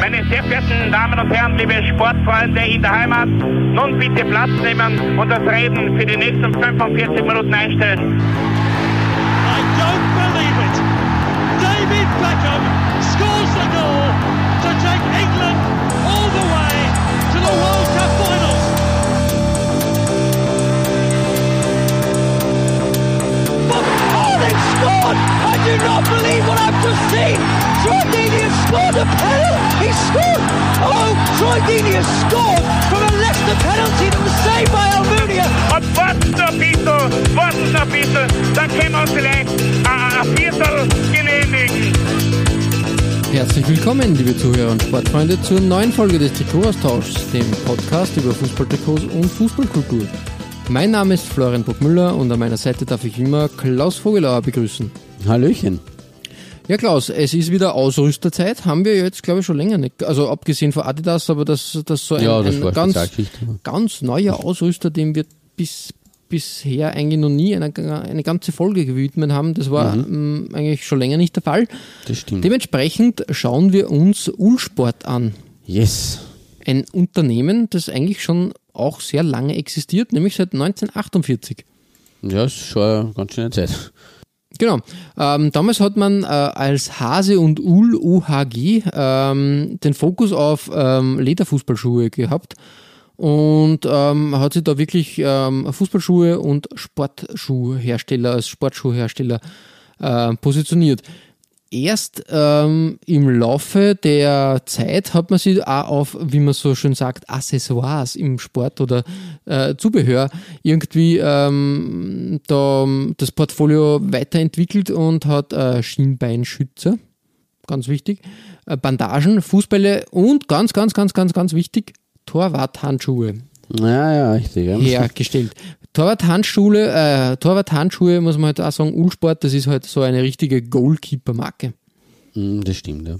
Meine sehr verehrten Damen und Herren, liebe Sportfreunde in der Heimat, nun bitte Platz nehmen und das Reden für die nächsten 45 Minuten einstellen. Do not believe what I've just seen! Troy Deeney has scored a penalty! He scored! Oh, Troy Deeney has scored from a Leicester penalty that was saved by Almunia! Ein bisschen, dann können wir uns vielleicht ein, ein Viertel genehmigen. Herzlich willkommen, liebe Zuhörer und Sportfreunde, zur neuen Folge des Trikotaustauschs, dem Podcast über Fußballtrikots und Fußballkultur. Mein Name ist Florian Burgmüller und an meiner Seite darf ich immer Klaus Vogelauer begrüßen. Hallöchen. Ja, Klaus, es ist wieder Ausrüsterzeit, haben wir jetzt, glaube ich, schon länger nicht. Also abgesehen von Adidas, aber das, das so ein, Ja, das ein ganz, ganz neuer Ausrüster, dem wir bis bisher eigentlich noch nie eine, eine ganze Folge gewidmet haben. Das war ähm, eigentlich schon länger nicht der Fall. Das stimmt. Dementsprechend schauen wir uns Ulsport an. Yes. Ein Unternehmen, das eigentlich schon auch sehr lange existiert, nämlich seit 1948. Ja, ist schon eine ganz schöne Zeit. Genau. Ähm, damals hat man äh, als Hase und Ul OHG ähm, den Fokus auf ähm, Lederfußballschuhe gehabt und ähm, hat sich da wirklich ähm, Fußballschuhe und Sportschuhhersteller als Sportschuhhersteller äh, positioniert. Erst ähm, im Laufe der Zeit hat man sich auch auf, wie man so schön sagt, Accessoires im Sport oder äh, Zubehör irgendwie ähm, da das Portfolio weiterentwickelt und hat äh, Schienbeinschützer, ganz wichtig, äh, Bandagen, Fußbälle und ganz, ganz, ganz, ganz, ganz wichtig, Torwarthandschuhe Ja, ja, richtig. Ja. hergestellt. Torwarthandschuhe, äh, Torwarthandschuhe muss man halt auch sagen, Ulsport, das ist halt so eine richtige Goalkeeper-Marke. Mm, Das stimmt, ja.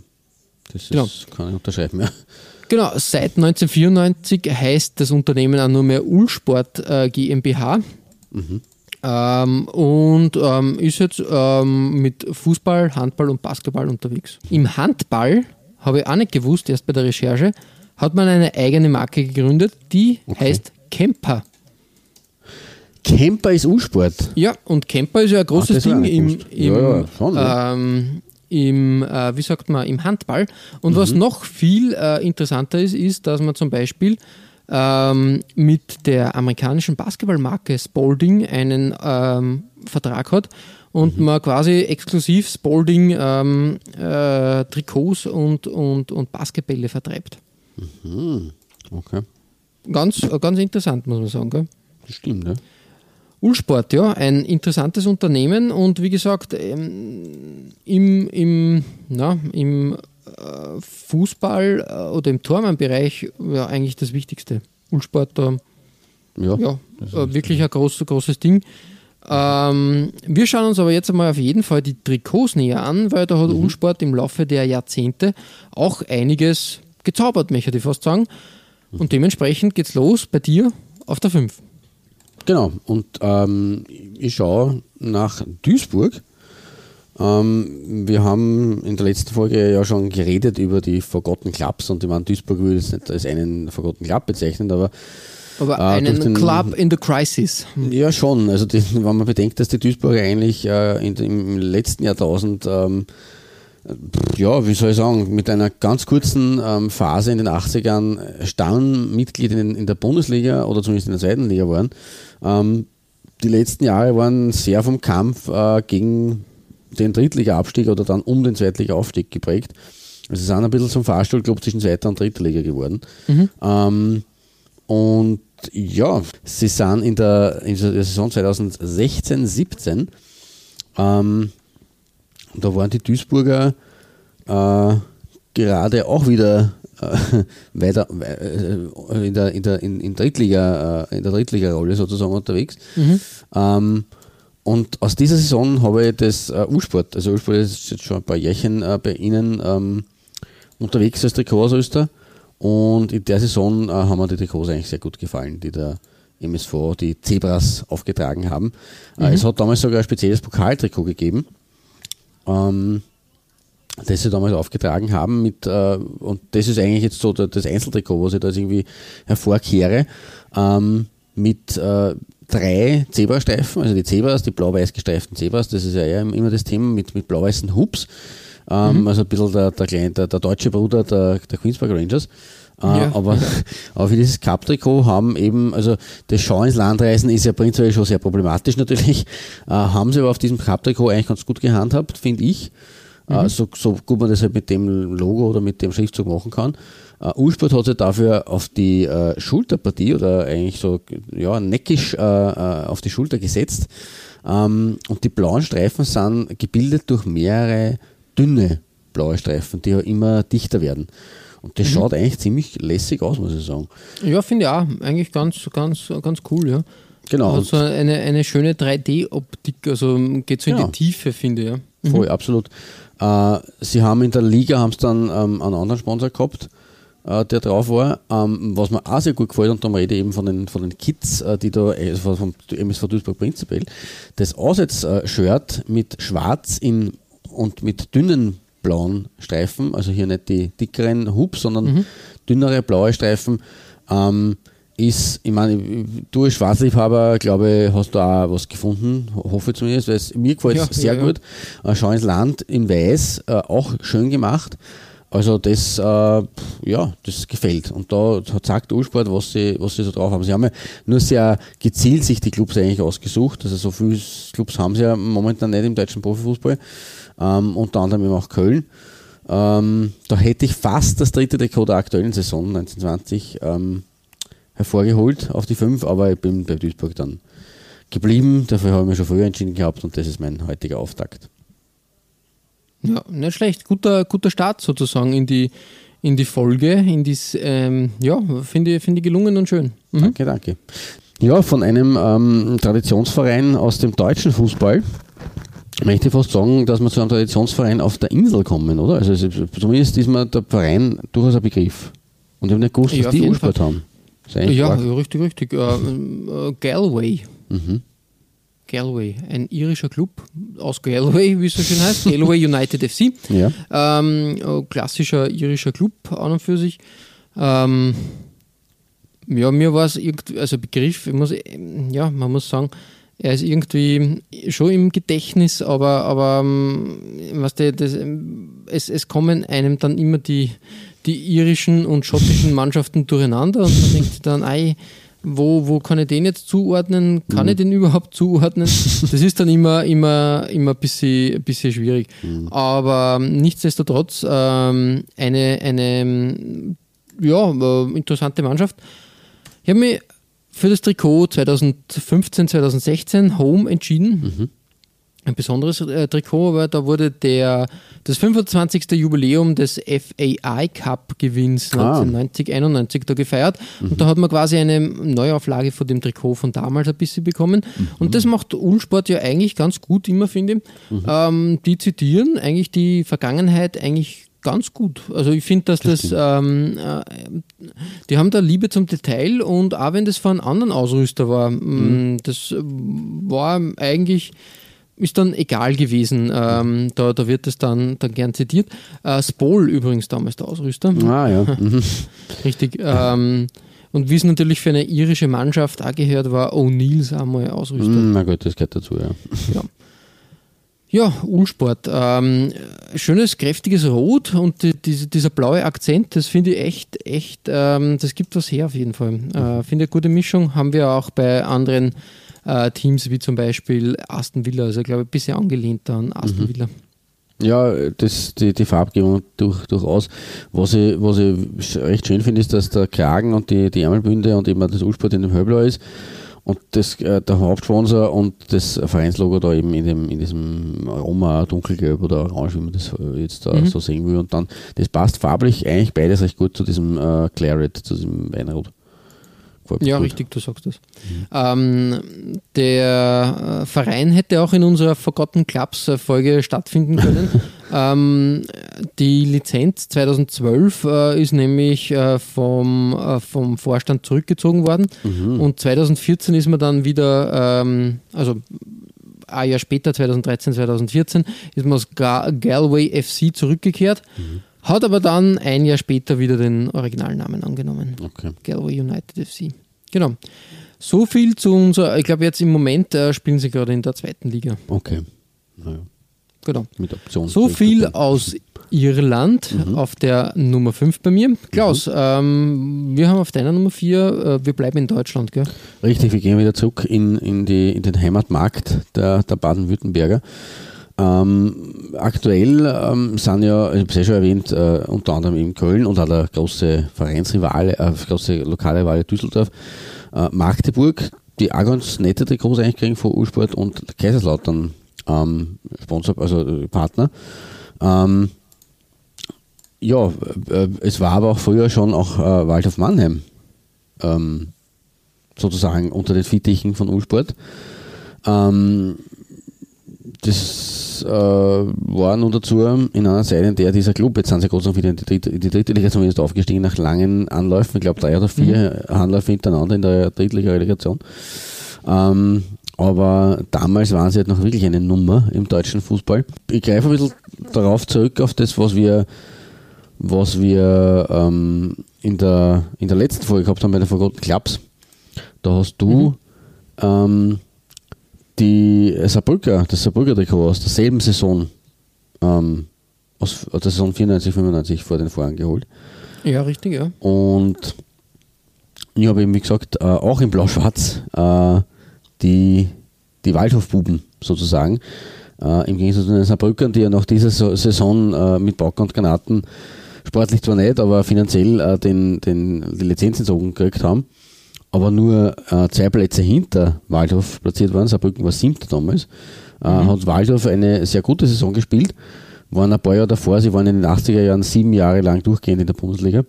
Das ist, Genau. kann ich unterschreiben, ja. Genau, seit 1994 heißt das Unternehmen auch nur mehr Ulsport äh, GmbH. Ähm, und ähm, ist jetzt ähm, mit Fußball, Handball und Basketball unterwegs. Im Handball, habe ich auch nicht gewusst, erst bei der Recherche, hat man eine eigene Marke gegründet, die heißt Kemper. Camper ist U-Sport. Ja, und Camper ist ja ein großes war Ding im, im, Ja, ja, ähm, im äh, wie sagt man, im Handball. Und was Mhm. noch viel äh, interessanter ist, ist, dass man zum Beispiel ähm, mit der amerikanischen Basketballmarke Spalding einen ähm, Vertrag hat und Mhm. man quasi exklusiv Spalding ähm, äh, Trikots und, und, und Basketbälle vertreibt. Okay. Ganz, äh, ganz interessant, muss man sagen. Gell? Das stimmt, ja. Ulsport, ja, ein interessantes Unternehmen und wie gesagt, ähm, im, im, na, im äh, Fußball äh, oder im Tormannbereich ja eigentlich das Wichtigste. Ulsport, äh, Ja. ja, äh, wirklich ein groß, großes Ding. Ähm, wir schauen uns aber jetzt einmal auf jeden Fall die Trikots näher an, weil da hat Ulsport im Laufe der Jahrzehnte auch einiges gezaubert, möchte ich fast sagen. Und dementsprechend geht's los bei dir auf der 5. Genau. Und ähm, ich schaue nach Duisburg. Ähm, wir haben in der letzten Folge ja schon geredet über die Forgotten Clubs und ich meine, Duisburg würde ich jetzt nicht als einen Forgotten Club bezeichnen, aber Aber durch einen den- Club in the Crisis. Ja, schon. Also die, wenn man bedenkt, dass die Duisburger eigentlich äh, in, im letzten Jahrtausend, ähm, ja, wie soll ich sagen, mit einer ganz kurzen ähm, Phase in den 80ern Stammmitglied in, in der Bundesliga oder zumindest in der zweiten Liga waren. Ähm, die letzten Jahre waren sehr vom Kampf äh, gegen den Drittliga-Abstieg oder dann um den Zweitliga-Aufstieg geprägt. Also sie sind ein bisschen zum Fahrstuhlclub zwischen zweiter und dritter Liga geworden. Ähm, und ja, sie sind in der, in der Saison 2016, 17, ähm, da waren die Duisburger äh, gerade auch wieder äh, weiter äh, in der, in der, in, in Drittliga, äh, in der Drittliga-Rolle sozusagen unterwegs. Ähm, und aus dieser Saison habe ich das äh, U-Sport, also U-Sport ist jetzt schon ein paar Jährchen äh, bei Ihnen ähm, unterwegs als Trikotausrüster. Und in der Saison haben mir die Trikots eigentlich sehr gut gefallen, die der MSV, die Zebras aufgetragen haben. Äh, es hat damals sogar ein spezielles Pokaltrikot gegeben. Ähm, das sie damals aufgetragen haben mit, äh, und das ist eigentlich jetzt so das Einzeltrikot, was ich da irgendwie hervorkehre, ähm, mit äh, drei Zebrastreifen, also die Zebras, die blau-weiß gestreiften Zebras, das ist ja eher immer das Thema mit, mit blau-weißen Hubs, ähm, mhm. also ein bisschen der, der, kleine, der, der deutsche Bruder der, der Queensburg Rangers. Äh, ja. aber, aber für dieses Cup-Trikot haben eben, also das Schauen ins Land reisen ist ja prinzipiell schon sehr problematisch natürlich, äh, haben sie aber auf diesem Cup-Trikot eigentlich ganz gut gehandhabt, finde ich. Äh, mhm. so, so gut man das halt mit dem Logo oder mit dem Schriftzug machen kann. Uh, Ursport hat sich dafür auf die uh, Schulterpartie oder eigentlich so ja, neckisch uh, auf die Schulter gesetzt. Um, ähm, und die blauen Streifen sind gebildet durch mehrere dünne blaue Streifen, die ja immer dichter werden. Und das mhm. schaut eigentlich ziemlich lässig aus, muss ich sagen. Ja, finde ich auch. Eigentlich ganz, ganz, ganz cool, ja. Genau. Also eine, eine schöne 3D-Optik, also geht so in ja. die Tiefe, finde ich. Ja. Mhm. Voll, absolut. Äh, sie haben in der Liga haben dann ähm, einen anderen Sponsor gehabt, äh, der drauf war. Ähm, was mir auch sehr gut gefällt, und da rede ich eben von den, von den Kids, äh, die da, also vom MSV Duisburg prinzipiell, das Aussetz-Shirt mit schwarz in, und mit dünnen blauen Streifen, also hier nicht die dickeren Hubs, sondern mhm. dünnere blaue Streifen, ähm, ist, ich meine, du als Schwarzliebhaber, glaube hast du auch was gefunden, hoffe zumindest, weil es mir gefällt ja, sehr ja, gut. Ja. Äh, Schau ins Land in Weiß, äh, auch schön gemacht. Also das, äh, ja, das gefällt. Und da sagt Ursport, was sie, was sie so drauf haben. Sie haben ja nur sehr gezielt sich die Clubs eigentlich ausgesucht. Also so viele Clubs haben sie ja momentan nicht im deutschen Profifußball. Ähm, unter anderem eben auch Köln. Ähm, da hätte ich fast das dritte Trikot der aktuellen Saison 1920 ähm, hervorgeholt auf die 5, aber ich bin bei Duisburg dann geblieben. Dafür habe ich mich schon früher entschieden gehabt und das ist mein heutiger Auftakt. Ja, nicht schlecht. Guter, guter Start sozusagen in die, in die Folge. In dies, ähm, ja, finde ich, find ich gelungen und schön. Mhm. Danke, danke. Ja, von einem ähm, Traditionsverein aus dem deutschen Fußball möchte ich fast sagen, dass wir zu einem Traditionsverein auf der Insel kommen, oder? Also zumindest ist mir der Verein durchaus ein Begriff. Und ich habe nicht gewusst, dass ja, die Ursport haben. Ja, arg. richtig, richtig. Äh, Galway. Mhm. Galway, ein irischer Club aus Galway, wie es so schön heißt, Galway United FC. Ja. Ähm, äh, klassischer irischer Club an und für sich. Ähm, ja, mir war es irgendwie, also Begriff, muss, ja, man muss sagen, er ist irgendwie schon im Gedächtnis, aber, aber ähm, was der, das, es, es kommen einem dann immer die, die irischen und schottischen Mannschaften durcheinander und man denkt dann, ei, wo, wo kann ich den jetzt zuordnen? Kann mhm. ich den überhaupt zuordnen? Das ist dann immer, immer, immer ein bisschen, bisschen schwierig. Mhm. Aber nichtsdestotrotz ähm, eine, eine ja, äh, interessante Mannschaft. Ich habe mich für das Trikot 2015, 2016 Home entschieden. Mhm ein besonderes äh, Trikot, aber da wurde der, das 25. Jubiläum des FAI Cup Gewinns ah. 1990, 91 da gefeiert. Mhm. Und da hat man quasi eine Neuauflage von dem Trikot von damals ein bisschen bekommen. Mhm. Und das macht Ulsport ja eigentlich ganz gut immer, finde ich. Mhm. Ähm, die zitieren eigentlich die Vergangenheit eigentlich ganz gut. Also ich finde, dass das, das ähm, äh, die haben da Liebe zum Detail und auch wenn das von einem anderen Ausrüster war, mhm. das war eigentlich ist dann egal gewesen. Ähm, da, da wird es dann, dann gern zitiert. Äh, Spol übrigens damals der Ausrüster. Ah ja. Mhm. Richtig. Ähm, und wie es natürlich für eine irische Mannschaft auch gehört, war O'Neills einmal Ausrüster. Mhm, na gut, das gehört dazu, ja. Ja, ja Ulsport. Ähm, schönes, kräftiges Rot und die, die, dieser blaue Akzent, das finde ich echt, echt, ähm, das gibt was her auf jeden Fall. Äh, finde ich eine gute Mischung. Haben wir auch bei anderen äh, Teams wie zum Beispiel Aston Villa, also glaube ich ein bisschen angelehnt an Aston mhm. Villa. Ja, das, die, die Farbgebung durch, durchaus. Was ich, was ich recht schön finde, ist, dass der Kragen und die, die Ärmelbünde und eben das Ursport in dem Hellblau ist und das, äh, der Hauptsponsor und das Vereinslogo da eben in, dem, in diesem Aroma dunkelgelb oder orange, wie man das äh, jetzt da mhm. so sehen will. Und dann, das passt farblich eigentlich beides recht gut zu diesem äh, Claret, zu diesem Weinrot. Ja, gut. richtig, du sagst das. Mhm. Ähm, der äh, Verein hätte auch in unserer Forgotten Clubs Folge stattfinden können. ähm, die Lizenz 2012 äh, ist nämlich äh, vom, äh, vom Vorstand zurückgezogen worden mhm. und 2014 ist man dann wieder, ähm, also ein Jahr später, 2013, 2014, ist man aus Ga Galway FC zurückgekehrt, hat aber dann ein Jahr später wieder den Originalnamen angenommen. Okay. Galway United FC. Genau. So viel zu unserer, ich glaube jetzt im Moment äh, spielen sie gerade in der zweiten Liga. Okay. Naja, Genau. mit Option. So viel aus Irland auf der Nummer 5 bei mir. Klaus, ähm, wir haben auf deiner Nummer 4, äh, wir bleiben in Deutschland, gell? Richtig, wir gehen wieder zurück in, in, die, in den Heimatmarkt der, der Baden-Württemberger. Ähm, aktuell ähm, sind ja, ich habe es ja schon erwähnt, äh, unter anderem in Köln und auch der große Vereinsrivale, äh, große lokale Rivale Düsseldorf, äh, Magdeburg, die auch ganz nette Trikots eigentlich kriegen von U-Sport und Kaiserslautern ähm, Sponsor, also äh, Partner. Ähm, ja, äh, es war aber auch früher schon auch äh, Waldhof Mannheim ähm, sozusagen unter den Fittichen von U-Sport. Ähm, das äh, war nun dazu in einer Zeit, in der dieser Club, jetzt sind sie sei Dank wieder in die dritte, in die dritte Liga zumindest aufgestiegen, nach langen Anläufen, ich glaube drei oder vier Anläufe hintereinander in der Drittliga-Relegation. Ähm, aber damals waren sie halt noch wirklich eine Nummer im deutschen Fußball. Ich greife ein bisschen darauf zurück, auf das, was wir, was wir ähm, in, der, in der letzten Folge gehabt haben bei den Forgotten Clubs. Da hast du ähm, die Saarbrücker, das Saarbrücker Trikot aus derselben Saison, ähm, aus, aus der Saison 94, 95 vor den Vorhang geholt. Ja, richtig, ja. Und ich habe eben, wie gesagt, äh, auch in Blau-Schwarz äh, die, die Waldhofbuben sozusagen. Äh, Im Gegensatz zu den Saarbrückern, die ja nach dieser So- Saison äh, mit Bock und Granaten sportlich zwar nicht, aber finanziell äh, den, den, die Lizenz entzogen gekriegt haben, aber nur äh, zwei Plätze hinter Waldhof platziert waren. Saarbrücken war siebter damals. Äh, Hat Waldhof eine sehr gute Saison gespielt, waren ein paar Jahre davor, sie waren in den 80er Jahren sieben Jahre lang durchgehend in der Bundesliga.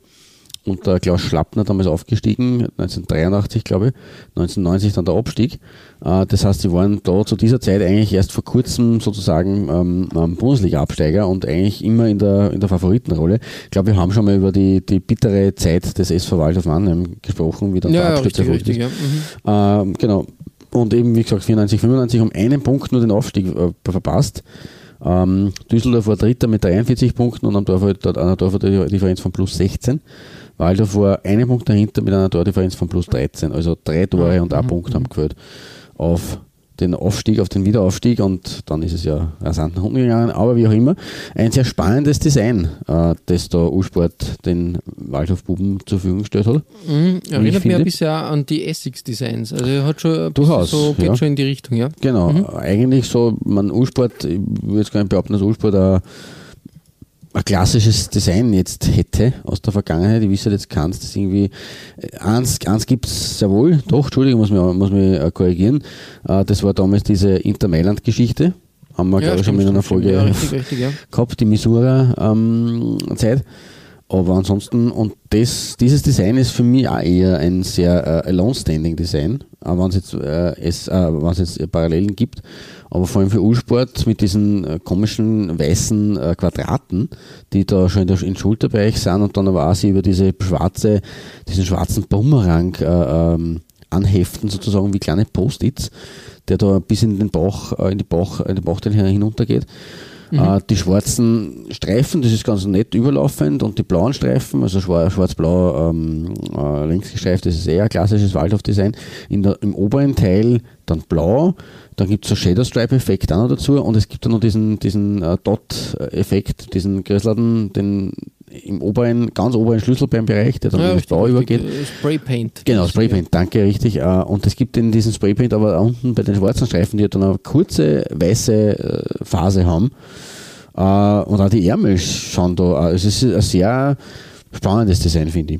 Und der Klaus Schlappner damals aufgestiegen, 1983 glaube ich, 1990 dann der Abstieg. Äh, Das heißt, sie waren da zu dieser Zeit eigentlich erst vor kurzem sozusagen ähm, ähm, Bundesliga-Absteiger und eigentlich immer in der, in der Favoritenrolle. Ich glaube, wir haben schon mal über die, die bittere Zeit des SV Waldhof Mannheim gesprochen, wie dann Ja, der ja, Absturz richtig, richtig, ja. Mhm. Ähm, genau. Und eben, wie gesagt, 94, 95 um einen Punkt nur den Aufstieg äh, verpasst. Ähm, Düsseldorf war Dritter mit 43 Punkten und am Dorf hat dort einer Tordifferenz von plus 16. Waldorf war einen Punkt dahinter mit einer Tordifferenz von plus 13. Also drei Tore und ein Punkt haben gefällt auf den Aufstieg, auf den Wiederaufstieg und dann ist es ja rasant nach unten gegangen. Aber wie auch immer, ein sehr spannendes Design, äh, das da U-Sport den Waldhofbuben zur Verfügung gestellt hat. Mhm. Erinnert mich ein bisschen an die Essex-Designs. Also er hat schon ein Durchaus, so, geht ja. schon in die Richtung, ja. Genau, eigentlich so, man U-Sport, ich würde jetzt gar nicht behaupten, dass U-Sport ein, ein klassisches Design jetzt hätte aus der Vergangenheit. Ich wüsste jetzt keins, das irgendwie, äh, eins, eins gibt es sehr wohl, doch, Entschuldigung, muss mich, muss mich äh, korrigieren. Äh, Das war damals diese Inter-Mailand-Geschichte. Haben wir, glaube ich, schon in einer stimmt, Folge Ja, richtig, richtig, ja. gehabt, die Missoura-Zeit. Aber ansonsten, und das, dieses Design ist für mich auch eher ein sehr äh, Alone-Standing-Design, auch wenn es jetzt, äh, es, äh, wenn es jetzt Parallelen gibt. Aber vor allem für U-Sport mit diesen äh, komischen weißen äh, Quadraten, die da schon in der, im Schulterbereich sind und dann aber auch sie über diese schwarze, diesen schwarzen Bumerang äh, ähm, anheften, sozusagen wie kleine Post-its, der da bis in den Bauch, äh, in die Bauch, in den Bauchteil hinuntergeht. Äh, die schwarzen Streifen, das ist ganz nett überlaufend und die blauen Streifen, also schwar- schwarz-blau ähm, äh, längs gestreift, das ist eher ein klassisches Waldhof-Design. Im oberen Teil dann blau, dann gibt es so Shadow Stripe-Effekt auch noch dazu und es gibt dann noch diesen, diesen äh, Dot-Effekt, diesen Grisladen, den im oberen, ganz oberen Schlüsselbeinbereich, der dann ja in das richtig, Blau übergeht. Äh, Spraypaint. Genau, Spraypaint, danke, richtig. Äh, Und es gibt in diesen Spraypaint aber unten bei den schwarzen Streifen, die dann eine kurze weiße äh, Phase haben. Und auch die Ärmel schauen da, es ist ein sehr spannendes Design, finde ich.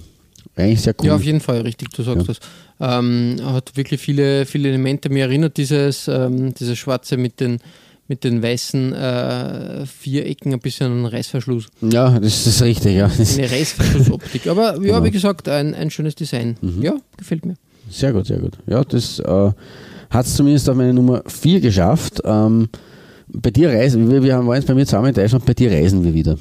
Eigentlich sehr cool. Ja, auf jeden Fall, richtig, du sagst Ja. das. Ähm, hat wirklich viele, viele Elemente. Mir erinnert dieses, ähm, dieses Schwarze mit den, mit den weißen äh, Vierecken ein bisschen einen Reißverschluss. Ja, das ist richtig, ja. Eine Reißverschlussoptik. Aber ja, Genau. wie gesagt, ein, ein schönes Design. Ja, gefällt mir. Sehr gut, sehr gut. Ja, das äh, hat es zumindest auf meine Nummer 4 geschafft. Ähm, bei dir reisen, wir, wir haben- waren jetzt bei mir zusammen in Deutschland, bei dir reisen wir wieder.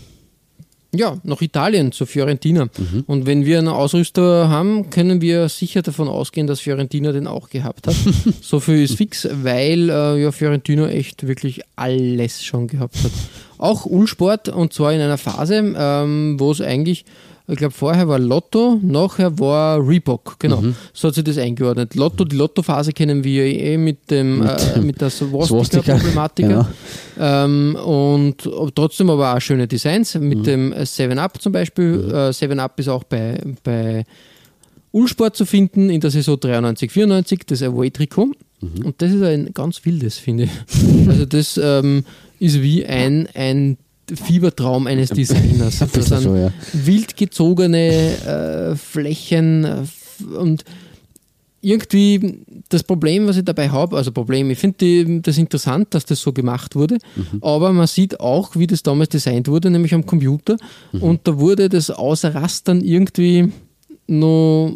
Ja, nach Italien, zu Fiorentina. Mhm. Und wenn wir einen Ausrüster haben, können wir sicher davon ausgehen, dass Fiorentina den auch gehabt hat. so viel ist fix, weil äh, ja Fiorentina echt wirklich alles schon gehabt hat. Auch Ulsport und zwar in einer Phase, ähm, wo es eigentlich, ich glaube vorher war Lotto, nachher war Reebok, genau. Mhm. So hat sich das eingeordnet. Lotto, die Lotto-Phase kennen wir eh mit dem äh, mit der Swastika, Swastika-Problematik. genau. Ähm, und trotzdem aber auch schöne Designs Mhm. mit dem 7-Up zum Beispiel. Äh, 7-Up ist auch bei, bei Ulsport zu finden in der Saison 93, 94, das Away-Trikot. Mhm. Und das ist ein ganz wildes, finde ich. Also das ähm, ist wie ein, ein Fiebertraum eines Designers. Das sind so, ja. wild gezogene äh, Flächen äh, und irgendwie das Problem, was ich dabei habe, also Problem, ich finde das interessant, dass das so gemacht wurde, aber man sieht auch, wie das damals designt wurde, nämlich am Computer und da wurde das Ausrastern irgendwie noch,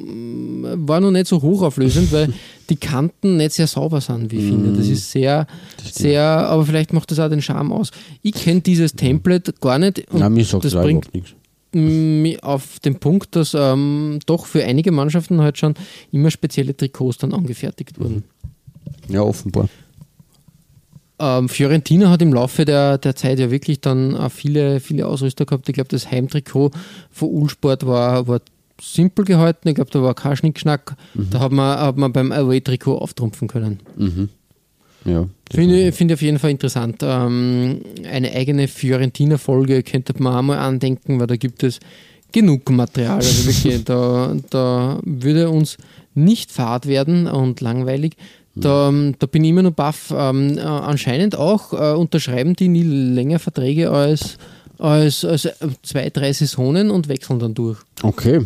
war noch nicht so hochauflösend, weil die Kanten nicht sehr sauber sind, wie ich finde. Das ist sehr, sehr, aber vielleicht macht das auch den Charme aus. Ich kenne dieses Template gar nicht und Nein, mir sagt das das bringt nichts. auf den Punkt, dass ähm, doch für einige Mannschaften halt schon immer spezielle Trikots dann angefertigt wurden. Ja, offenbar. Ähm, Fiorentina hat im Laufe der, der Zeit ja wirklich dann auch viele, viele Ausrüster gehabt. Ich glaube, das Heimtrikot von Ulsport war, war simpel gehalten. Ich glaube, da war kein Schnickschnack. Da hat man, hat man beim Away-Trikot auftrumpfen können. Ja. Finde ich finde ich auf jeden Fall interessant. Ähm, eine eigene Fiorentina-Folge könnte man auch mal andenken, weil da gibt es genug Material. Also wirklich, da, da würde uns nicht fad werden und langweilig. Da, da bin ich immer noch baff. Ähm, äh, anscheinend auch äh, unterschreiben die nie länger Verträge als, als, als äh, zwei, drei Saisonen und wechseln dann durch. Okay.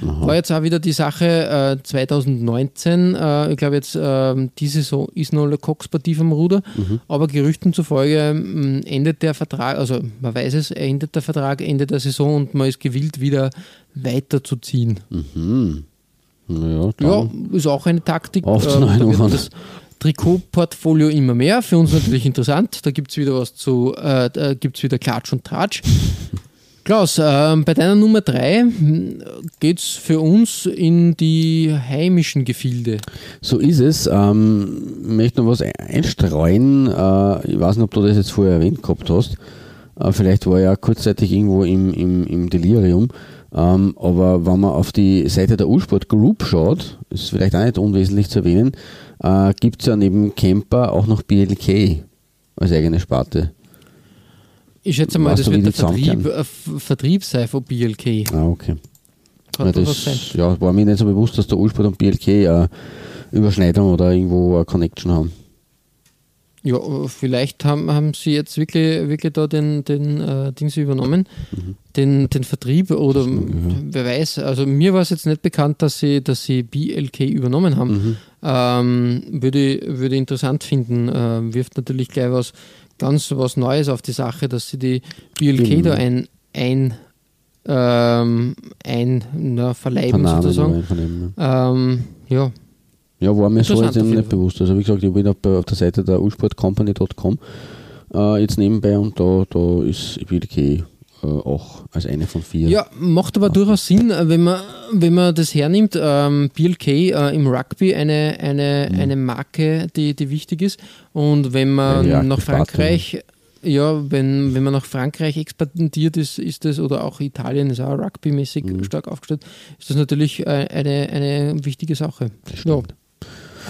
War jetzt auch wieder die Sache äh, 2019. Äh, ich glaube, jetzt ähm, diese Saison ist noch Cox-Partie vom Ruder, aber Gerüchten zufolge mh, endet der Vertrag, also man weiß es, endet der Vertrag Ende der Saison und man ist gewillt, wieder weiterzuziehen. Ja, Ja, dann. ist auch eine Taktik. Ähm, da das Trikotportfolio immer mehr. Für uns natürlich interessant. Da gibt es wieder was zu, äh, da gibt es wieder Klatsch und Tratsch. Klaus, ähm, bei deiner Nummer 3 geht es für uns in die heimischen Gefilde. So ist es. Ähm, ich möchte noch was einstreuen. Äh, ich weiß nicht, ob du das jetzt vorher erwähnt gehabt hast. Äh, vielleicht war er ja kurzzeitig irgendwo im, im, im Delirium. Ähm, aber wenn man auf die Seite der Ulsport Group schaut, ist vielleicht auch nicht unwesentlich zu erwähnen, äh, gibt es ja neben Camper auch noch BLK als eigene Sparte. Ich schätze mal, Weißt das wird der? Vertrieb, äh, Vertrieb sein von BLK. Ah, okay. Ja, das ja, war mir nicht so bewusst, dass der Ulsport und BLK eine Überschneidung oder irgendwo eine Connection haben. Ja, äh, vielleicht haben, haben sie jetzt wirklich, wirklich da den, den äh, Dings übernommen, den, den Vertrieb oder wer weiß. Also mir war es jetzt nicht bekannt, dass sie, dass sie BLK übernommen haben. Ähm, würde, würde interessant finden. Äh, wirft natürlich gleich was ganz was Neues auf die Sache, dass sie die BLK Genau. da ein, ein, ähm, ein na, verleiben Vernahmen sozusagen. oder einvernehmen, Ähm, ja, Ja, war mir so jetzt eben nicht bewusst. Also wie gesagt, ich bin auf der auf der Seite der ulsportcompany.com äh, jetzt nebenbei und da, da ist BLK auch als eine von vier. Ja, macht aber durchaus Sinn, äh, wenn man, wenn man das hernimmt. Ähm, BLK äh, im Rugby eine, eine, eine Marke, die, die wichtig ist. Und wenn man Ja, nach. Frankreich, ja, wenn, wenn man nach Frankreich expandiert ist, ist das, oder auch Italien ist auch rugbymäßig stark aufgestellt, ist das natürlich äh, eine, eine wichtige Sache. Ja.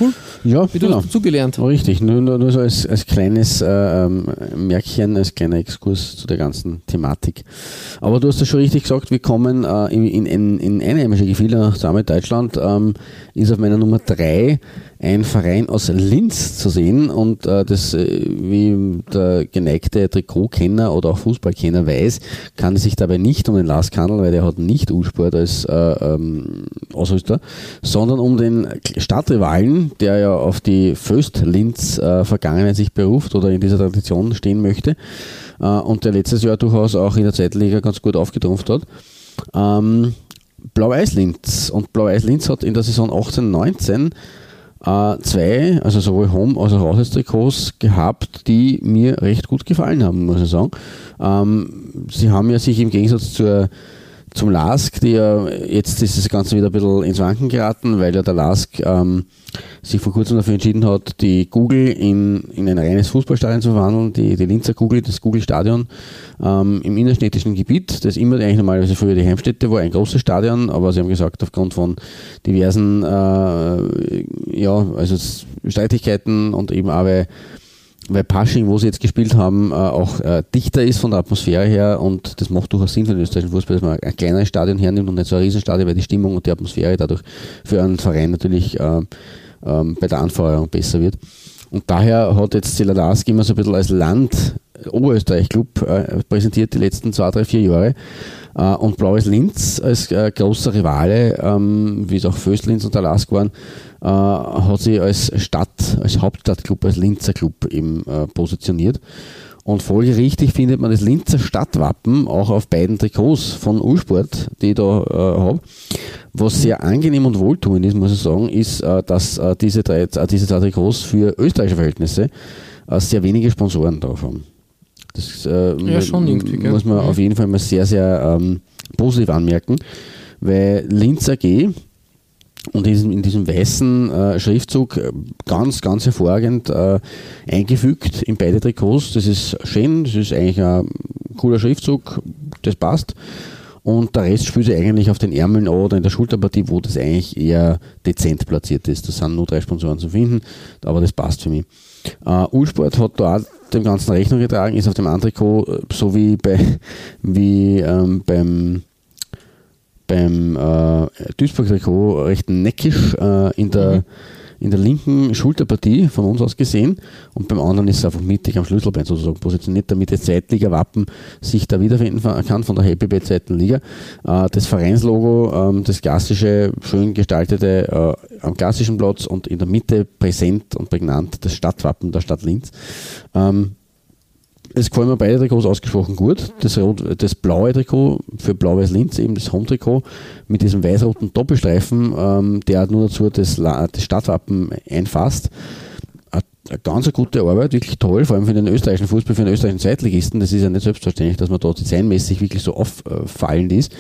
Cool, ja wie du genau. hast dazugelernt. Richtig, nur, nur, so als, als kleines äh, ähm, Märkchen, als kleiner Exkurs zu der ganzen Thematik. Aber du hast das schon richtig gesagt, wir kommen äh, in, in, in, in einheimische Gefilde nach Deutschland, ähm, ist auf meiner Nummer 3 ein Verein aus Linz zu sehen und äh, das, äh, wie der geneigte Trikotkenner oder auch Fußballkenner weiß, kann es sich dabei nicht um den Lars Kandel, weil der hat nicht U-Sport als äh, ähm, Ausrüster, sondern um den Stadtrivalen, der ja auf die Föst-Linz-Vergangenheit sich beruft oder in dieser Tradition stehen möchte äh, und der letztes Jahr durchaus auch in der Zweitliga ganz gut aufgetrumpft hat. Ähm, Blau-Weiß Linz und Blau-Weiß Linz hat in der Saison 18-19 äh, zwei, also sowohl Home- als auch Auswärtstrikots gehabt, die mir recht gut gefallen haben, muss ich sagen. Ähm, sie haben ja sich im Gegensatz zur zum LASK, die ja jetzt ist das Ganze wieder ein bisschen ins Wanken geraten, weil ja der LASK ähm, sich vor kurzem dafür entschieden hat, die Google in, in ein reines Fußballstadion zu verwandeln, die, die Linzer Google, das Google-Stadion ähm, im innerstädtischen Gebiet, das immer eigentlich normalerweise früher die Heimstätte war, ein großes Stadion, aber sie haben gesagt, aufgrund von diversen äh, ja, also Streitigkeiten und eben auch weil weil Pasching, wo sie jetzt gespielt haben, äh, auch äh, dichter ist von der Atmosphäre her und das macht durchaus Sinn für den österreichischen Fußball, dass man ein kleineres Stadion hernimmt und nicht so ein Riesenstadion, weil die Stimmung und die Atmosphäre dadurch für einen Verein natürlich äh, ähm, bei der Anfeuerung besser wird. Und daher hat jetzt Zeladarski immer so ein bisschen als Land Oberösterreich-Club äh, präsentiert die letzten zwei, drei, vier Jahre. Äh, und Blaues Linz als äh, großer Rivale, ähm, wie es auch Föstlinz und der Lask waren, äh, hat sich als Stadt, als Hauptstadtclub, als Linzer Club eben äh, positioniert. Und folgerichtig findet man das Linzer Stadtwappen auch auf beiden Trikots von Ulsport, die ich da äh, habe. Was sehr angenehm und wohltuend ist, muss ich sagen, ist, äh, dass äh, diese, drei, äh, diese zwei Trikots für österreichische Verhältnisse sehr wenige Sponsoren drauf haben. Das ja, schon irgendwie, muss man ja. auf jeden Fall mal sehr, sehr ähm, positiv anmerken, weil Linz AG und in diesem, in diesem weißen äh, Schriftzug ganz, ganz hervorragend äh, eingefügt in beide Trikots. Das ist schön, das ist eigentlich ein cooler Schriftzug, das passt. Und der Rest spielt sich eigentlich auf den Ärmeln oder in der Schulterpartie, wo das eigentlich eher dezent platziert ist. Da sind nur drei Sponsoren zu finden, aber das passt für mich. Uh, Ulsport hat da auch dem Ganzen Rechnung getragen, ist auf dem Antrikot so wie, bei, wie ähm, beim beim äh, Duisburg-Trikot recht neckisch äh, in, der, mhm. In der linken Schulterpartie von uns aus gesehen und beim anderen ist es einfach mittig am Schlüsselbein sozusagen positioniert, damit das Zweitliga-Wappen sich da wiederfinden kann von der Happy Bad Zweitenliga. Äh, das Vereinslogo, ähm, das klassische, schön gestaltete äh, am klassischen Platz und in der Mitte präsent und prägnant das Stadtwappen der Stadt Linz. Es gefallen mir beide Trikots ausgesprochen gut. Das, das blaue Trikot für Blau-Weiß Linz, eben das Home-Trikot mit diesem weiß-roten Doppelstreifen, ähm, der nur dazu das, das Stadtwappen einfasst. Eine ganz gute Arbeit, wirklich toll, vor allem für den österreichischen Fußball, für den österreichischen Zweitligisten. Das ist ja nicht selbstverständlich, dass man dort designmäßig wirklich so auffallend ist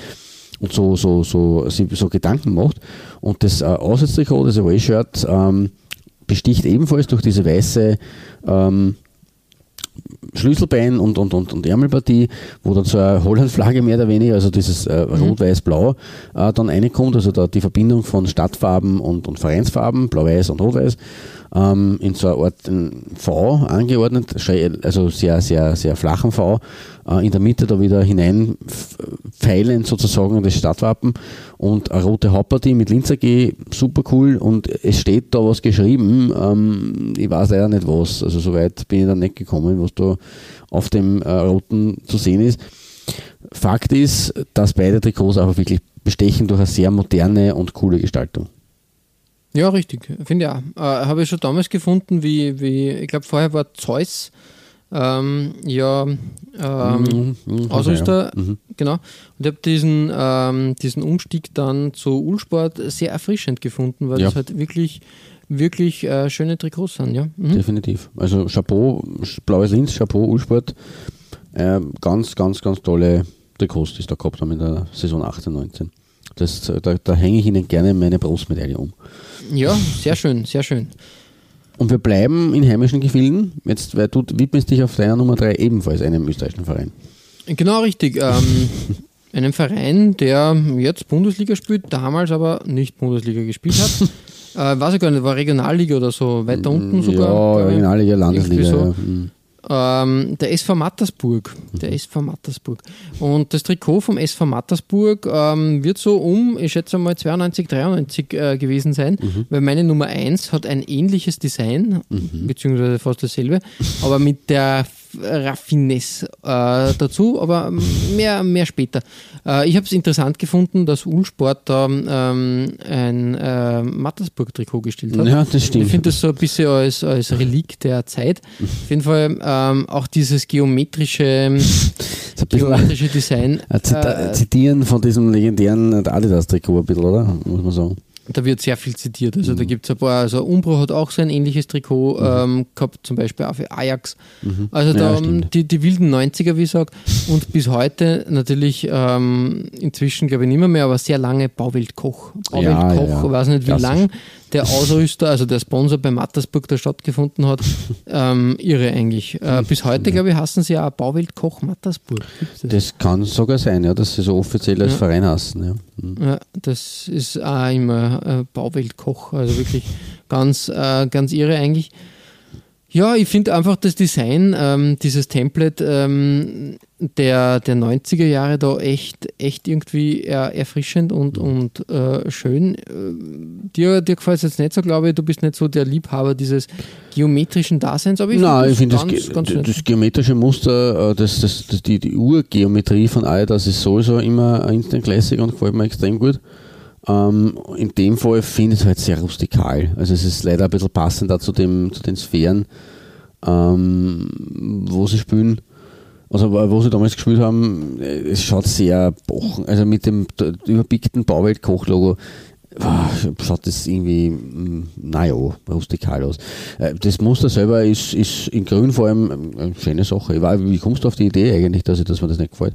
und so, so, so, so, so Gedanken macht. Und das äh, Auswärtstrikot, das Away-Shirt, ähm, besticht ebenfalls durch diese weiße ähm, Schlüsselbein und, und, und, und Ärmelpartie, wo dann so eine Hollandflagge mehr oder weniger, also dieses äh, mhm. Rot-Weiß-Blau, äh, dann reinkommt, also da die Verbindung von Stadtfarben und, und Vereinsfarben, Blau-Weiß und Rot-Weiß ähm, in so einer Art V angeordnet, also sehr, sehr, sehr flachen V, äh, in der Mitte da wieder hinein pfeilen sozusagen das Stadtwappen und eine rote Hauptpartie mit Linzer G, super cool und es steht da was geschrieben, ähm, ich weiß leider nicht was, also soweit bin ich dann nicht gekommen, was da auf dem äh, roten zu sehen ist. Fakt ist, dass beide Trikots einfach wirklich bestechen durch eine sehr moderne und coole Gestaltung. Ja, richtig. Finde ich auch. Äh, Habe ich schon damals gefunden, wie, wie ich glaube, vorher war Zeus ähm, ja ähm, mhm, Ausrüster, ja. Mhm. genau. Und ich habe diesen, ähm, diesen Umstieg dann zu Ulsport sehr erfrischend gefunden, weil ja. das halt wirklich wirklich äh, schöne Trikots sind, ja. Mhm. Definitiv. Also Chapeau, Blaues Linz, Chapeau, Ulsport, äh, ganz, ganz, ganz tolle Trikots, die es da gehabt haben in der Saison 18, 19. Das, da, da hänge ich Ihnen gerne meine Brustmedaille um. Ja, sehr schön, sehr schön. Und wir bleiben in heimischen Gefilden. Jetzt, weil du widmest dich auf deiner Nummer 3 ebenfalls einem österreichischen Verein. Genau, richtig. Ähm, einem Verein, der jetzt Bundesliga spielt, damals aber nicht Bundesliga gespielt hat. äh, weiß ich gar nicht, war Regionalliga oder so, weiter unten sogar. Ja, Regionalliga, Landesliga. So. Ja. Mhm. Ähm, der SV Mattersburg. Der SV Mattersburg. Und das Trikot vom SV Mattersburg ähm, wird so um, ich schätze mal 92, 93 äh, gewesen sein, mhm. weil meine Nummer 1 hat ein ähnliches Design, mhm. beziehungsweise fast dasselbe, aber mit der Raffinesse äh, dazu, aber mehr, mehr später. Äh, ich habe es interessant gefunden, dass Ulsport da ähm, ein äh, Mattersburg-Trikot gestellt hat. Ja, das stimmt. Ich finde das so ein bisschen als, als Relikt der Zeit. Auf jeden Fall ähm, auch dieses geometrische, geometrische Design. Äh, Zitieren von diesem legendären Adidas-Trikot ein bisschen, oder? Muss man sagen. Da wird sehr viel zitiert. Also da gibt es ein paar, also Umbro hat auch so ein ähnliches Trikot ähm, gehabt, zum Beispiel auch für Ajax. Also Ja, da, stimmt. die, die wilden 90er, wie ich sage. Und bis heute natürlich ähm, inzwischen, glaube ich, nicht mehr, mehr, aber sehr lange Bauwelt-Koch. Ja, ja, Bauwelt-Koch, ja. weiß nicht wie Klassisch. lang der Ausrüster, also der Sponsor bei Mattersburg, der stattgefunden hat, ähm, irre eigentlich. Äh, bis heute, glaube ich, hassen sie ja auch Bauwelt-Koch Mattersburg. Das? Das kann sogar sein, ja, dass sie so offiziell als Ja. Verein heißen. Ja. Mhm. Ja, das ist auch immer äh, Bauweltkoch, also wirklich ganz, äh, ganz irre eigentlich. Ja, ich finde einfach das Design, ähm, dieses Template ähm, der, der 90er Jahre da echt, echt irgendwie er, erfrischend und, und äh, schön. Äh, dir dir gefällt es jetzt nicht so, glaube ich, du bist nicht so der Liebhaber dieses geometrischen Daseins, aber ich finde das das, ganz, ge- ganz das geometrische Muster, äh, das, das, das, die, die Urgeometrie von Adidas ist sowieso immer ein Instant Classic und gefällt mir extrem gut. Ähm, in dem Fall finde ich es halt sehr rustikal. Also es ist leider ein bisschen passender zu, dem, zu den Sphären, ähm, wo sie spielen. Also wo wo sie damals gespielt haben, äh, es schaut sehr bochen, also mit dem überbiegten Bauwelt-Koch-Logo ah, schaut das irgendwie, mm, naja, rustikal aus. Äh, Das Muster selber ist, ist in grün vor allem eine schöne Sache. Wie kommst du auf die Idee eigentlich, dass, ich, dass mir das nicht gefällt?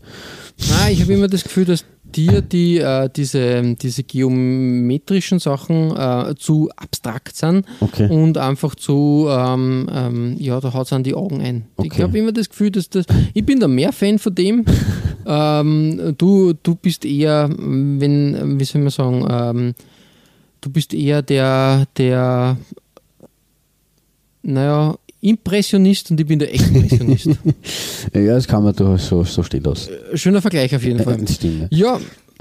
Nein, ich habe immer das Gefühl, dass dir die, äh, diese, diese geometrischen Sachen äh, zu abstrakt sind Okay. und einfach zu, ähm, ähm, ja, da haut es an die Augen ein. Ich Okay. habe immer das Gefühl, dass das, ich bin da mehr Fan von dem. ähm, du, du bist eher, wenn, wie soll man sagen, ähm, du bist eher der, der, naja, Impressionist und ich bin der Expressionist. Ja, das kann man durchaus so, so stehen lassen. Schöner Vergleich auf jeden Fall. Stimmt. Ja.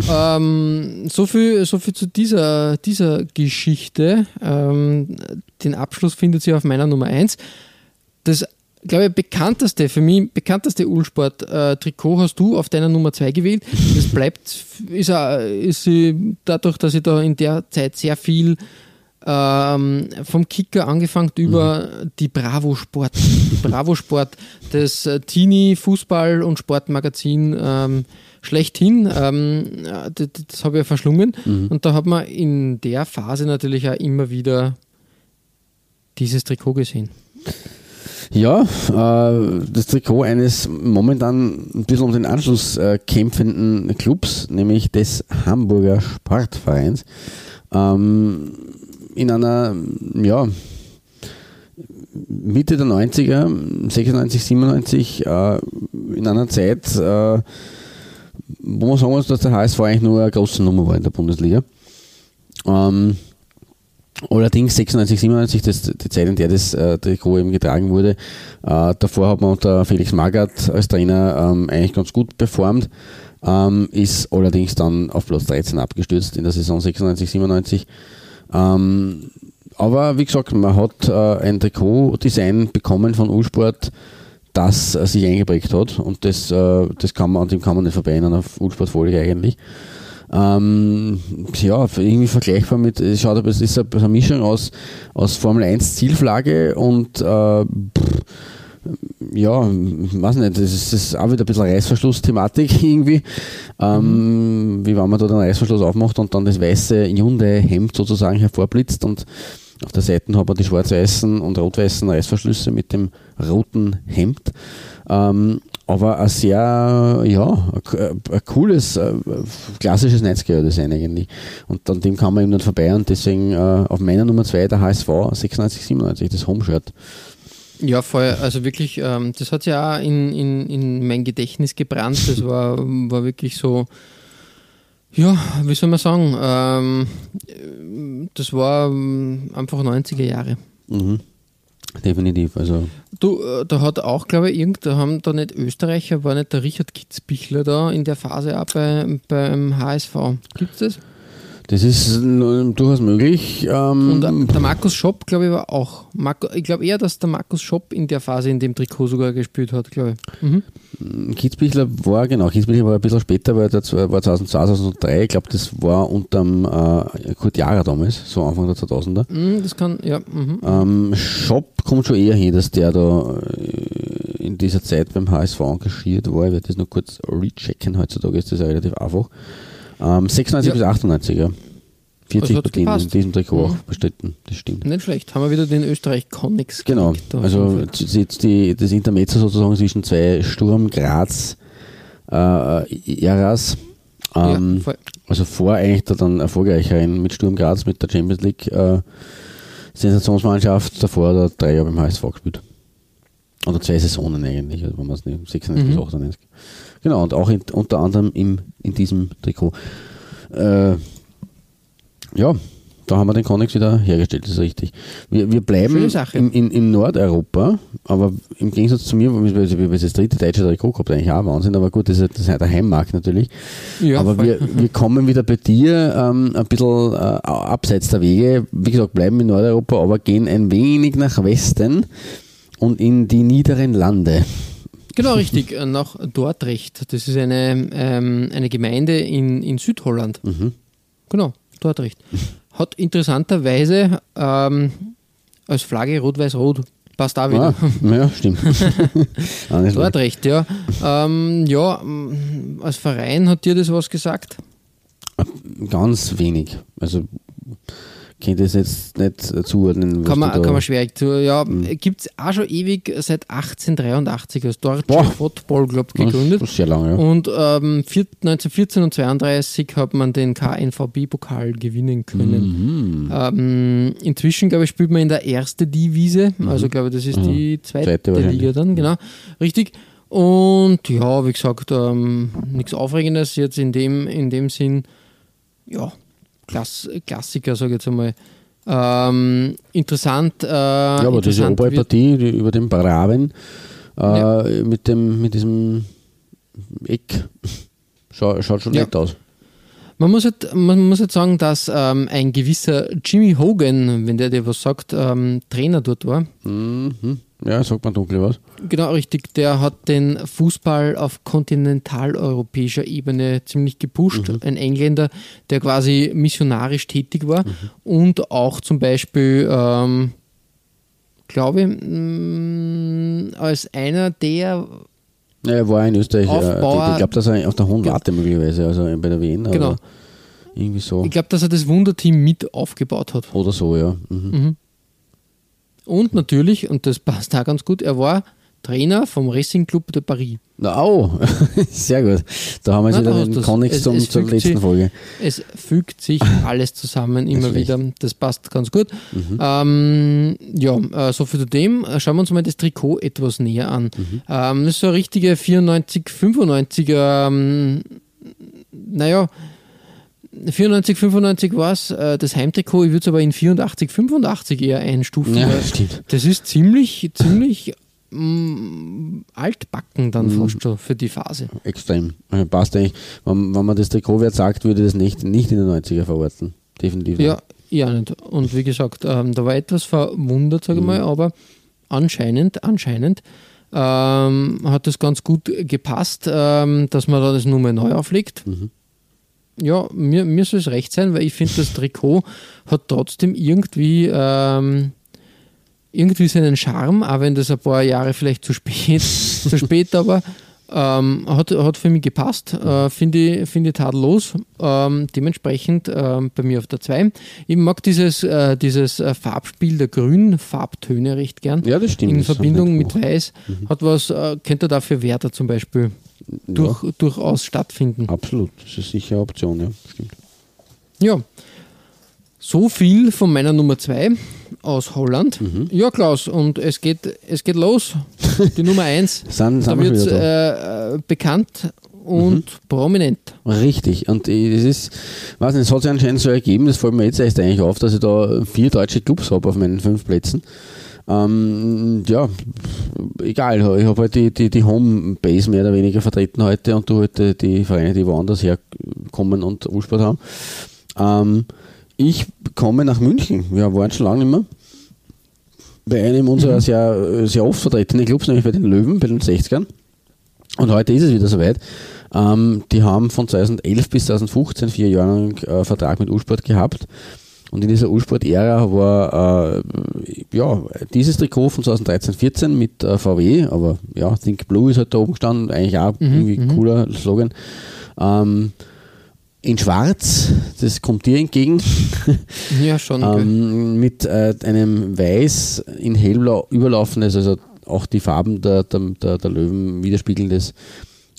Ähm, so, viel, so viel zu dieser, dieser Geschichte. Ähm, den Abschluss findet sie auf meiner Nummer 1. Das, glaube ich, bekannteste, für mich bekannteste Ulsport-Trikot hast du auf deiner Nummer 2 gewählt. Das bleibt, ist, ist sie dadurch, dass ich da in der Zeit sehr viel ähm, vom Kicker angefangen über die Bravo Sport. Die Bravo Sport, das äh, Teenie Fußball- und Sportmagazin ähm, schlechthin. Ähm, äh, das, das habe ich ja verschlungen. Und da hat man in der Phase natürlich auch immer wieder dieses Trikot gesehen. Ja, äh, das Trikot eines momentan ein bisschen um den Anschluss äh, kämpfenden Clubs, nämlich des Hamburger Sportvereins. Ähm, in einer, ja, Mitte der 90er, 96, 97, äh, in einer Zeit, äh, wo man sagen muss, dass der HSV eigentlich nur eine große Nummer war in der Bundesliga. Ähm, Allerdings 96, 97, das die Zeit, in der das äh, Trikot eben getragen wurde. Äh, davor hat man unter Felix Magath als Trainer ähm, eigentlich ganz gut performt, ähm, ist allerdings dann auf Platz 13 abgestürzt in der Saison 96, 97. Ähm, aber wie gesagt, man hat äh, ein Trikot-Design bekommen von Ulsport, das äh, sich eingeprägt hat und das, äh, das kann man, an dem kann man nicht vorbei in einer Ulsport-Folge eigentlich. Ähm, ja, irgendwie vergleichbar mit, es schaut aber, es ist eine, Mischung aus, aus Formel 1 Zielflagge und äh, ja, weiß nicht, das ist, das ist auch wieder ein bisschen Reißverschluss-Thematik irgendwie. Ähm, Wie wenn man da den Reißverschluss aufmacht und dann das weiße Hyundai-Hemd sozusagen hervorblitzt und auf der Seite hat man die schwarz-weißen und rot-weißen Reißverschlüsse mit dem roten Hemd. Ähm, aber ein sehr, ja, ein cooles, äh, klassisches 90er-Design eigentlich. Und an dem kann man eben nicht vorbei und deswegen äh, auf meiner Nummer 2 der HSV 96, 97, das Home-Shirt. Ja, voll. Also wirklich, ähm, das hat ja auch in, in, in mein Gedächtnis gebrannt. Das war, war wirklich so, ja, wie soll man sagen, ähm, das war ähm, einfach 90er Jahre. Mhm. Definitiv. Also Du, äh, da hat auch, glaube ich, irgend, da haben da nicht Österreicher, war nicht der Richard Kitzbichler da in der Phase auch bei, beim HSV. Gibt es das? Das ist durchaus möglich. Ähm, Und äh, der Markus Schopp, glaube ich, war auch. Ich glaube eher, dass der Markus Schopp in der Phase in dem Trikot sogar gespielt hat, glaube ich. Mhm. Kitzbichler war, genau, Kitzbichler war ein bisschen später, weil der war 2002, 2003, ich glaube, das war unterm äh, Kurt Jara damals, so Anfang der 2000er. Mhm, das kann, ja. Mhm. Ähm, Shop kommt schon eher hin, dass der da äh, in dieser Zeit beim HSV engagiert war. Ich werde das nur kurz rechecken, heutzutage ist das ja relativ einfach. Ähm, 96 Ja. bis 98, ja. 40 hat's Partien gepasst. in diesem Trikot auch Mhm. bestritten, das stimmt. Nicht schlecht. Haben wir wieder den Österreich Connex. Genau, also jetzt die, das Intermezzo sozusagen zwischen zwei Sturm Graz äh, Eras. Ähm, ja, also vor eigentlich der dann erfolgreicheren mit Sturm Graz, mit der Champions League äh, Sensationsmannschaft, davor der drei Jahre beim HSV gespielt. Oder zwei Saisonen eigentlich, also wenn man es nicht, 96 bis Mhm. 98. Genau, und auch in, unter anderem im, in diesem Trikot. Äh, ja, da haben wir den Connex wieder hergestellt, das ist richtig. Wir, wir bleiben in, in, in Nordeuropa, aber im Gegensatz zu mir, weil wir wir das dritte deutsche Trikot gehabt, eigentlich auch Wahnsinn, aber gut, das ist, das ist der Heimmarkt natürlich. Ja, aber voll. wir, wir kommen wieder bei dir ähm, ein bisschen äh, abseits der Wege. Wie gesagt, bleiben in Nordeuropa, aber gehen ein wenig nach Westen und in die niederen Lande. Genau, richtig. äh, Nach Dordrecht. Das ist eine, ähm, eine Gemeinde in, in Südholland. Mhm. Genau, Dordrecht. Hat interessanterweise ähm, als Flagge Rot-Weiß-Rot. Passt da wieder. Ah, ja, stimmt. Ah, nicht Dort recht, ja. Ähm, ja, als Verein hat dir das was gesagt? Ganz wenig. Also könnte es jetzt nicht zuordnen. Kann man, kann man schwierig zu. Ja, gibt es auch schon ewig seit 1883 als Deutscher. Football Club Das gegründet. ist sehr lange, ja. Und ähm, vier- 1914 und 32 hat man den KNVB-Pokal gewinnen können. Mhm. Ähm, inzwischen, glaube ich, spielt man in der erste Divise. Also, glaube ich, das ist die zweite, Mhm. Zweite. Liga dann, genau. Richtig. Und ja, wie gesagt, ähm, nichts Aufregendes jetzt in dem, in dem Sinn. Ja, Klass, Klassiker, sage ich jetzt einmal. Ähm, interessant. Äh, Ja, aber diese Oberpartie die, über den Braven äh, Ja. mit, dem, mit diesem Eck schau, schaut schon Ja. nett aus. Man muss halt, man muss halt sagen, dass ähm, ein gewisser Jimmy Hogan, wenn der dir was sagt, ähm, Trainer dort war. Mhm. Ja, sagt man dunkel was. Genau, richtig. Der hat den Fußball auf kontinentaleuropäischer Ebene ziemlich gepusht. Ein Engländer, der quasi missionarisch tätig war und auch zum Beispiel, ähm, glaube ich, mh, als einer der Ja, er war in Österreich. Aufbauer- ich glaube, dass er auf der Hohen Warte möglicherweise, also bei der WN. Genau. Irgendwie so. Ich glaube, dass er das Wunderteam mit aufgebaut hat. Oder so, ja. Mhm. Und natürlich, und das passt auch ganz gut, er war Trainer vom Racing Club de Paris. Oh, sehr gut. Da haben wir da wieder den Es- zum, zur letzten sich- Folge. Es fügt sich alles zusammen immer wieder. Das passt ganz gut. Mhm. Ähm, ja, äh, so viel zu dem. Äh, Schauen wir uns mal das Trikot etwas näher an. Mhm. Ähm, das ist so eine richtige 94, 95er, ähm, naja, 94, 95 war es, äh, das Heimtrikot, ich würde es aber in 84, 85 eher einstufen. Ja, stimmt. Das ist ziemlich, ziemlich mm, altbacken Mhm. dann fast schon für die Phase. Extrem. Passt eigentlich. Wenn, wenn man das Trikotwert sagt, würde das nicht, nicht in den 90er verorten. Definitiv. nicht. Ja, ja nicht. Und wie gesagt, ähm, da war etwas verwundert, Mhm. sage ich mal, aber anscheinend, anscheinend ähm, hat das ganz gut gepasst, ähm, dass man da das nur mal neu auflegt. Mhm. Ja, mir, mir soll es recht sein, weil ich finde, das Trikot hat trotzdem irgendwie, ähm, irgendwie seinen Charme, auch wenn das ein paar Jahre vielleicht zu spät, zu spät aber ähm, hat, hat für mich gepasst, äh, finde ich, finde ich tadellos. Ähm, dementsprechend ähm, bei mir auf der 2. Ich mag dieses, äh, dieses äh, Farbspiel der grünen Farbtöne recht gern. Ja, das stimmt. In Das Verbindung mit Weiß hat was, äh, könnte da für Werder zum Beispiel durch, durchaus stattfinden. Absolut. Das ist sicher eine Option, ja. Stimmt. Ja. So viel von meiner Nummer 2 aus Holland. Mhm. Ja, Klaus, und es geht, es geht los. Die Nummer 1. Sind, Da wird äh, äh, bekannt und Mhm. prominent. Richtig. Und es ist, weiß nicht, es hat sich anscheinend so ergeben, das fällt mir jetzt erst eigentlich auf, dass ich da vier deutsche Clubs habe auf meinen fünf Plätzen. Ähm, ja, egal, ich habe halt die, die, die Homebase mehr oder weniger vertreten heute und du halt die, Vereine, die woanders herkommen und Ursport haben. Ähm, ich komme nach München, wir waren schon lange nicht mehr. Bei einem unserer sehr, sehr oft vertretenen Clubs, nämlich bei den Löwen, bei den 60ern. Und heute ist es wieder soweit. Ähm, die haben von 2011 bis 2015 vier Jahre lang äh, Vertrag mit U-Sport gehabt. Und in dieser U-Sport-Ära war äh, ja, dieses Trikot von 2013-14 mit äh, VW, aber ja, Think Blue ist halt da oben gestanden, eigentlich auch irgendwie cooler Slogan. Ähm, in Schwarz, das kommt dir entgegen, Ja, schon. ähm, mit äh, einem Weiß in Hellblau überlaufendes, also auch die Farben der, der, der, Löwen widerspiegeln das.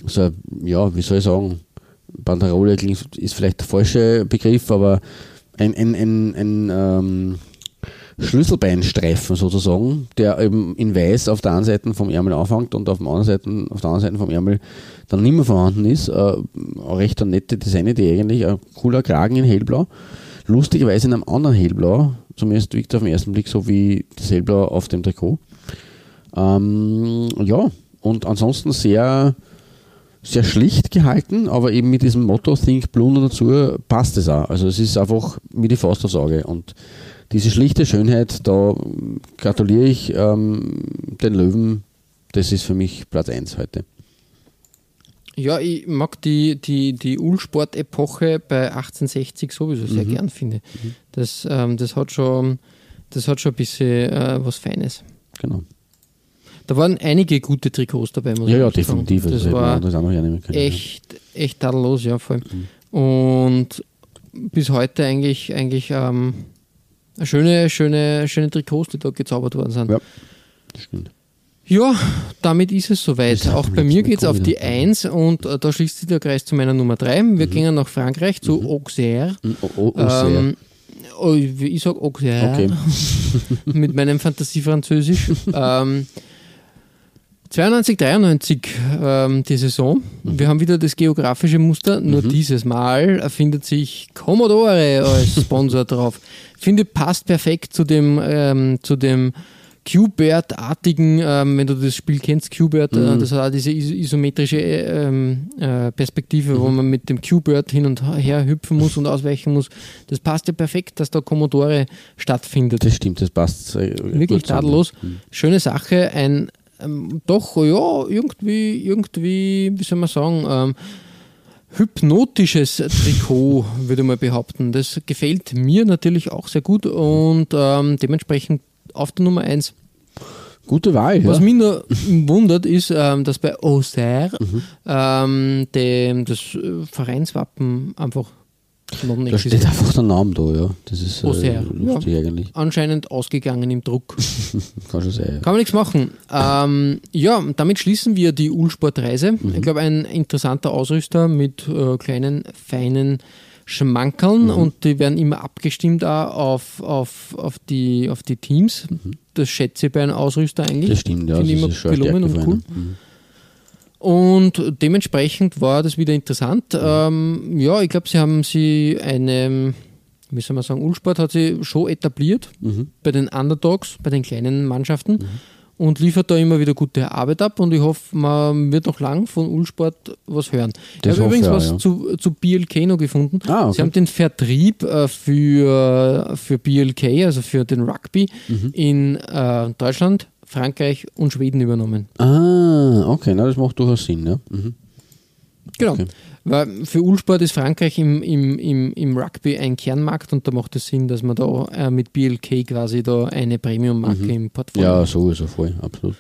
So, ja, wie soll ich sagen, Banderole ist vielleicht der falsche Begriff, aber ein, ein, ein, ein ähm, Schlüsselbeinstreifen sozusagen, der eben in Weiß auf der einen Seite vom Ärmel anfängt und auf, dem anderen Seite, auf der anderen Seite vom Ärmel dann nicht mehr vorhanden ist. Äh, recht eine nette Designidee eigentlich, ein cooler Kragen in hellblau. Lustigerweise in einem anderen hellblau, zumindest wirkt auf den ersten Blick so wie das hellblau auf dem Trikot. Ähm, ja, und ansonsten sehr, sehr schlicht gehalten, aber eben mit diesem Motto Think Blue noch dazu passt es auch. Also es ist einfach wie die Faust aufs Auge. Und diese schlichte Schönheit, da gratuliere ich ähm, den Löwen. Das ist für mich Platz 1 heute. Ja, ich mag die, die, die Ulsport-Epoche bei 1860 sowieso sehr Mhm. gern, finde. Das, ähm, das, hat schon, das hat schon ein bisschen äh, was Feines. Genau. Da waren einige gute Trikots dabei, muss Ja, ich ja, sagen. definitiv. Also Das man war anderes auch noch können. echt, echt tadellos, ja, voll. Mhm. Und bis heute eigentlich, eigentlich ähm, schöne, schöne, schöne Trikots, die da gezaubert worden sind. Ja, das stimmt. Ja, damit ist es soweit. Auch bei mir geht es auf die wieder. 1 und äh, da schließt sich der Kreis zu meiner Nummer 3. Wir gehen nach Frankreich zu Auxerre. Mhm. Oh, oh, sehr. Ähm, oh, ich sage Auxerre Okay. mit meinem Fantasiefranzösisch. ähm, 92, 93 ähm, die Saison. Mhm. Wir haben wieder das geografische Muster, nur dieses Mal findet sich Commodore als Sponsor drauf. Finde passt perfekt zu dem, ähm, zu dem Q-Bert-artigen, ähm, wenn du das Spiel kennst, Q-Bert, Mhm. äh, das hat auch diese is isometrische äh, äh, Perspektive, Mhm. wo man mit dem Q-Bird hin und her hüpfen muss und ausweichen muss. Das passt ja perfekt, dass da Commodore stattfindet. Das stimmt, das passt. äh, Wirklich tadellos. Schöne Sache, ein ähm, doch, ja, irgendwie, irgendwie, wie soll man sagen, ähm, hypnotisches Trikot, würde man behaupten. Das gefällt mir natürlich auch sehr gut und ähm, dementsprechend auf der Nummer 1. Gute Wahl. Was ja. mich nur wundert, ist, ähm, dass bei Auxerre Mhm. ähm, dem, das äh, Vereinswappen einfach non Da steht einfach der Name da, ja. Das ist äh, Auxerre, lustig ja. eigentlich. anscheinend ausgegangen im Druck. Kann schon sein. ja. Kann man nichts machen. Ähm, ja, damit schließen wir die Ulsport-Reise. Mhm. Ich glaube, ein interessanter Ausrüster mit äh, kleinen, feinen Schmankerln Mhm. und die werden immer abgestimmt auch auf, auf, auf, die, auf die Teams. Das schätze ich bei einem Ausrüster eigentlich. Mhm. Das stimmt, ja. Finde ich immer gelungen und cool. Mhm. Und dementsprechend war das wieder interessant. Mhm. Ähm, ja, ich glaube, sie haben sie eine, wie soll man sagen, Ulsport hat sie schon etabliert Mhm. bei den Underdogs, bei den kleinen Mannschaften und liefert da immer wieder gute Arbeit ab und ich hoffe, man wird noch lang von Ulsport was hören. Das ich habe übrigens ich auch, was ja. zu, zu BLK noch gefunden. Ah, okay. Sie haben den Vertrieb äh, für, für BLK, also für den Rugby, Mhm. in äh, Deutschland, Frankreich und Schweden übernommen. Ah, okay, na, das macht durchaus Sinn, ja. Mhm. Genau. Okay. Weil für Ulsport ist Frankreich im, im, im, im Rugby ein Kernmarkt und da macht es Sinn, dass man da äh, mit BLK quasi da eine Premium-Marke im Portfolio Mhm. Ja, hat. sowieso voll, absolut.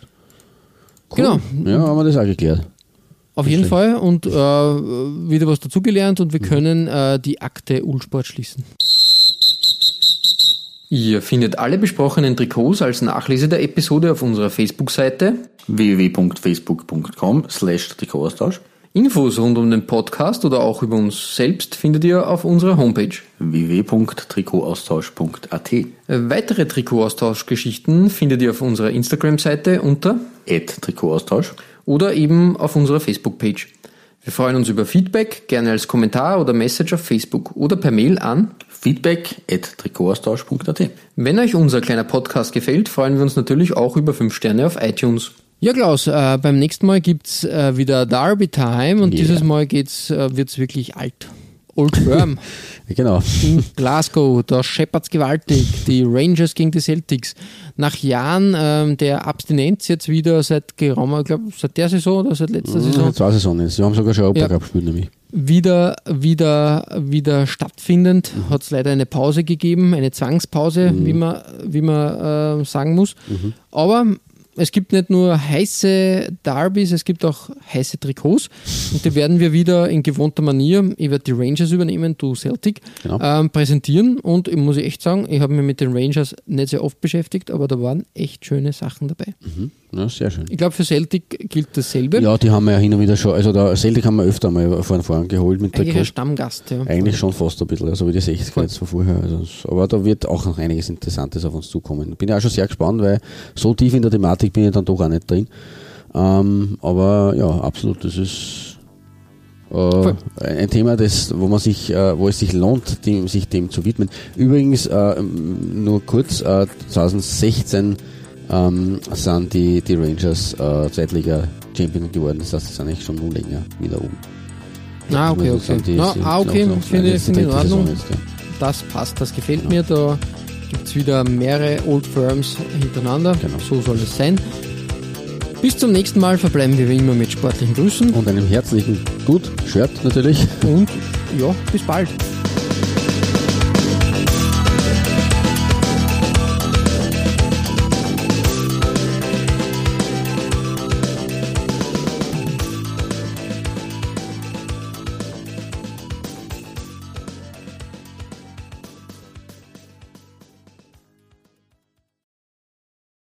Cool. Genau. Ja, haben wir das auch geklärt. Auf jeden. Fall und äh, wieder was dazugelernt und wir können äh, die Akte Ulsport schließen. Ihr findet alle besprochenen Trikots als Nachlese der Episode auf unserer Facebook-Seite. www.facebook.com slash Trikotaustausch Infos rund um den Podcast oder auch über uns selbst findet ihr auf unserer Homepage. www.trikotaustausch.at Weitere Trikotaustauschgeschichten findet ihr auf unserer Instagram-Seite unter at Trikotaustausch oder eben auf unserer Facebook-Page. Wir freuen uns über Feedback, gerne als Kommentar oder Message auf Facebook oder per Mail an. Feedback at Trikotaustausch.at Wenn euch unser kleiner Podcast gefällt, freuen wir uns natürlich auch über 5 Sterne auf iTunes. Ja, Klaus, äh, beim nächsten Mal gibt's äh, wieder Derby Time und Yeah. dieses Mal geht's, äh, wird's wirklich alt. Old Firm genau. in Glasgow, da scheppert's gewaltig. Die Rangers gegen die Celtics. Nach Jahren ähm, der Abstinenz jetzt wieder seit geraumer, ich glaube, seit der Saison oder seit letzter Saison, Zwei Saisonen. Sie haben sogar schon Europa Ja. Gespielt, nämlich. Wieder, wieder, wieder stattfindend. Mhm. Hat es leider eine Pause gegeben, eine Zwangspause, wie man, wie man äh, sagen muss. Mhm. Aber es gibt nicht nur heiße Derbys, es gibt auch heiße Trikots. Und die werden wir wieder in gewohnter Manier, ich werde die Rangers übernehmen, du Celtic, Genau. ähm, präsentieren. Und ich muss echt sagen, ich habe mich mit den Rangers nicht sehr oft beschäftigt, aber da waren echt schöne Sachen dabei. Ja, sehr schön. Ich glaube, für Celtic gilt dasselbe. Ja, die haben wir ja hin und wieder schon, also da Celtic haben wir öfter mal von vorn geholt mit Eigentlich ein Trikots. Stammgast, ja. Eigentlich schon fast ein bisschen, also wie die 60er jetzt von vorher. Also, aber da wird auch noch einiges Interessantes auf uns zukommen. Bin ja auch schon sehr gespannt, weil so tief in der Thematik bin ich dann doch auch nicht drin. Ähm, aber ja, absolut, das ist äh, ein Thema, das, wo man sich, äh, wo es sich lohnt, dem, sich dem zu widmen. Übrigens, äh, nur kurz, äh, 2016 ähm, sind die, die Rangers äh, Zweitliga Champion geworden, das heißt, sie sind eigentlich schon nun länger wieder oben. Ah, okay, okay. die Na, sind ah, okay, finde ist ich in Ordnung. jetzt, ja. Das passt, das gefällt mir. Da gibt es wieder mehrere Old Firms hintereinander. Genau. So soll es sein. Bis zum nächsten Mal verbleiben wir wie immer mit sportlichen Grüßen Und einem herzlichen Gut, Shirt natürlich. und ja, bis bald.